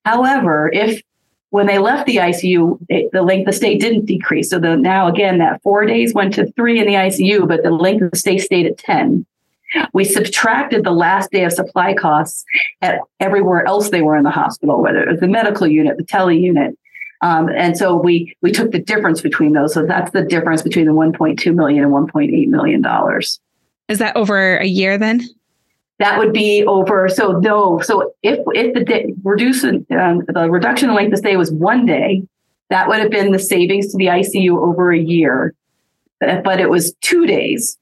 However, if when they left the ICU, it, the length of stay didn't decrease. So the, now again, that four days went to three in the ICU, but the length of stay stayed at 10. We subtracted the last day of supply costs at everywhere else they were in the hospital, whether it was the medical unit, the tele unit. Um, and so we we took the difference between those. So that's the difference between the 1.2 million and 1.8 million dollars.
Is that over a year then?
That would be over. So no. So if if the day, reduce um, the reduction in length of stay was one day, that would have been the savings to the ICU over a year. But it was two days.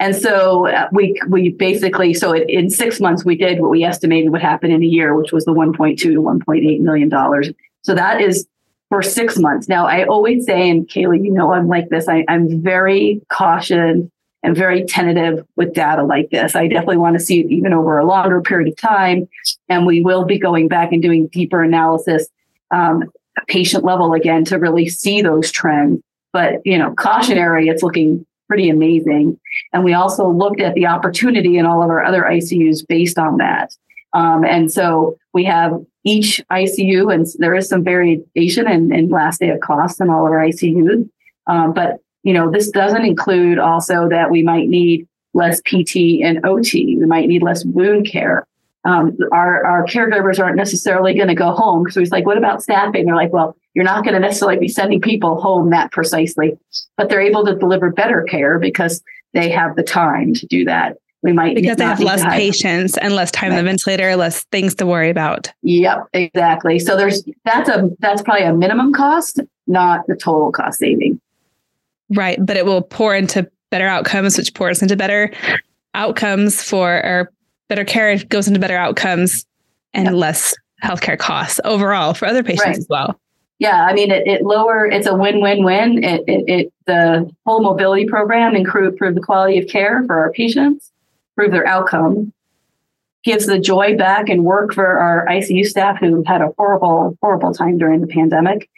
And so uh, we we basically so in six months we did what we estimated would happen in a year, which was the 1.2 to 1.8 million dollars. So that is for six months. Now I always say, and Kali, you know I'm like this. I, I'm very cautious and very tentative with data like this. I definitely want to see it even over a longer period of time, and we will be going back and doing deeper analysis, um, patient level again to really see those trends. But you know, cautionary, it's looking pretty amazing. And we also looked at the opportunity in all of our other ICUs based on that. Um, and so we have each ICU, and there is some variation in, in last day of cost in all of our ICUs. Um, but you know, this doesn't include also that we might need less PT and OT. We might need less wound care. Um, our, our caregivers aren't necessarily going to go home. Because so he's like, what about staffing? They're like, well, you're not going to necessarily be sending people home that precisely, but they're able to deliver better care because they have the time to do that. We might
because they have less patients and less time right. on the ventilator, less things to worry about.
Yep, exactly. So there's that's a that's probably a minimum cost, not the total cost saving.
Right, but it will pour into better outcomes, which pours into better outcomes for or better care goes into better outcomes and yep. less healthcare costs overall for other patients right. as well
yeah, I mean, it, it lower, it's a win-win-win. It, it, it, the whole mobility program improve, improve the quality of care for our patients, improve their outcome, gives the joy back and work for our ICU staff who had a horrible, horrible time during the pandemic,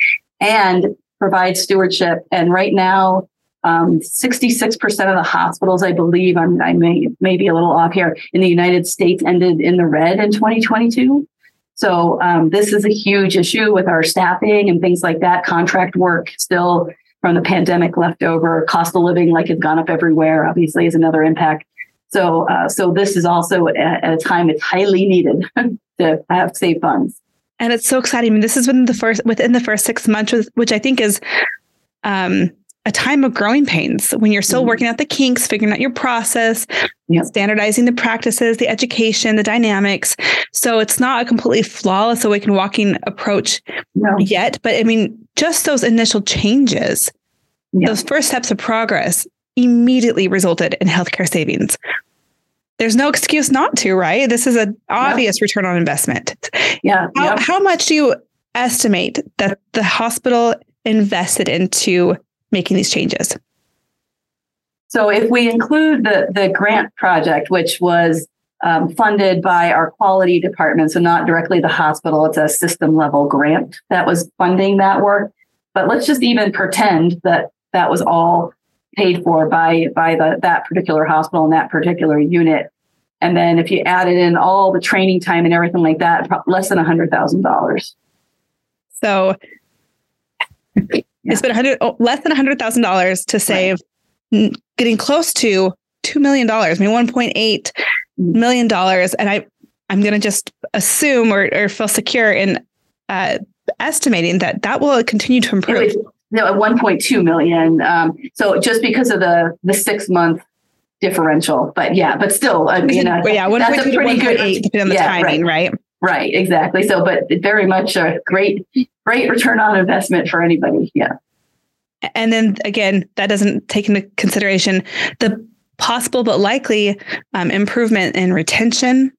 and provides stewardship. And right now, um, 66% of the hospitals, I believe, I'm, I may, may be a little off here, in the United States ended in the red in 2022. So um, this is a huge issue with our staffing and things like that. Contract work still from the pandemic left over. Cost of living, like, has gone up everywhere. Obviously, is another impact. So, uh, so this is also at a time it's highly needed <laughs> to have save funds.
And it's so exciting. I mean, this is within the first within the first six months, which I think is um, a time of growing pains when you're still mm-hmm. working out the kinks, figuring out your process, yep. standardizing the practices, the education, the dynamics. So it's not a completely flawless awake and walking approach no. yet. But I mean, just those initial changes, yep. those first steps of progress immediately resulted in healthcare savings. There's no excuse not to, right? This is an obvious yep. return on investment.
Yeah.
How, how much do you estimate that the hospital invested into making these changes?
So if we include the, the grant project, which was um, funded by our quality department, so not directly the hospital, it's a system level grant that was funding that work. But let's just even pretend that that was all paid for by by the, that particular hospital and that particular unit. And then if you added in all the training time and everything like that, less than a hundred thousand dollars.
So yeah. It's been 100 oh, less than $100,000 to save right. getting close to $2 million. I mean 1.8 million dollars and I I'm going to just assume or, or feel secure in uh, estimating that that will continue to improve.
No, 1.2 million. Um, so just because of the the 6 month differential, but yeah, but still, I mean, uh,
yeah, that's a pretty good depending on the yeah, timing, right. right?
Right, exactly. So, but very much a great, great return on investment for anybody. Yeah.
And then again, that doesn't take into consideration the possible but likely um, improvement in retention,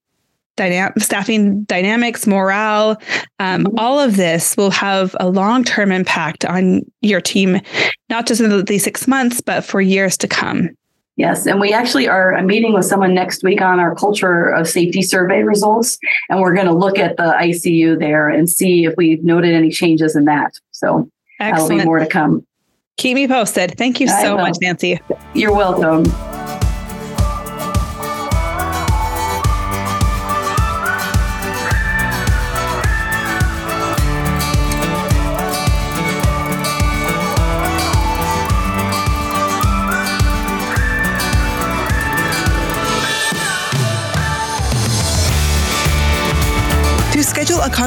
dynam- staffing dynamics, morale. Um, mm-hmm. All of this will have a long term impact on your team, not just in the, the six months, but for years to come.
Yes, and we actually are meeting with someone next week on our culture of safety survey results, and we're going to look at the ICU there and see if we've noted any changes in that. So that'll be
Excellent.
more to come.
Keep me posted. Thank you so much, Nancy.
You're welcome.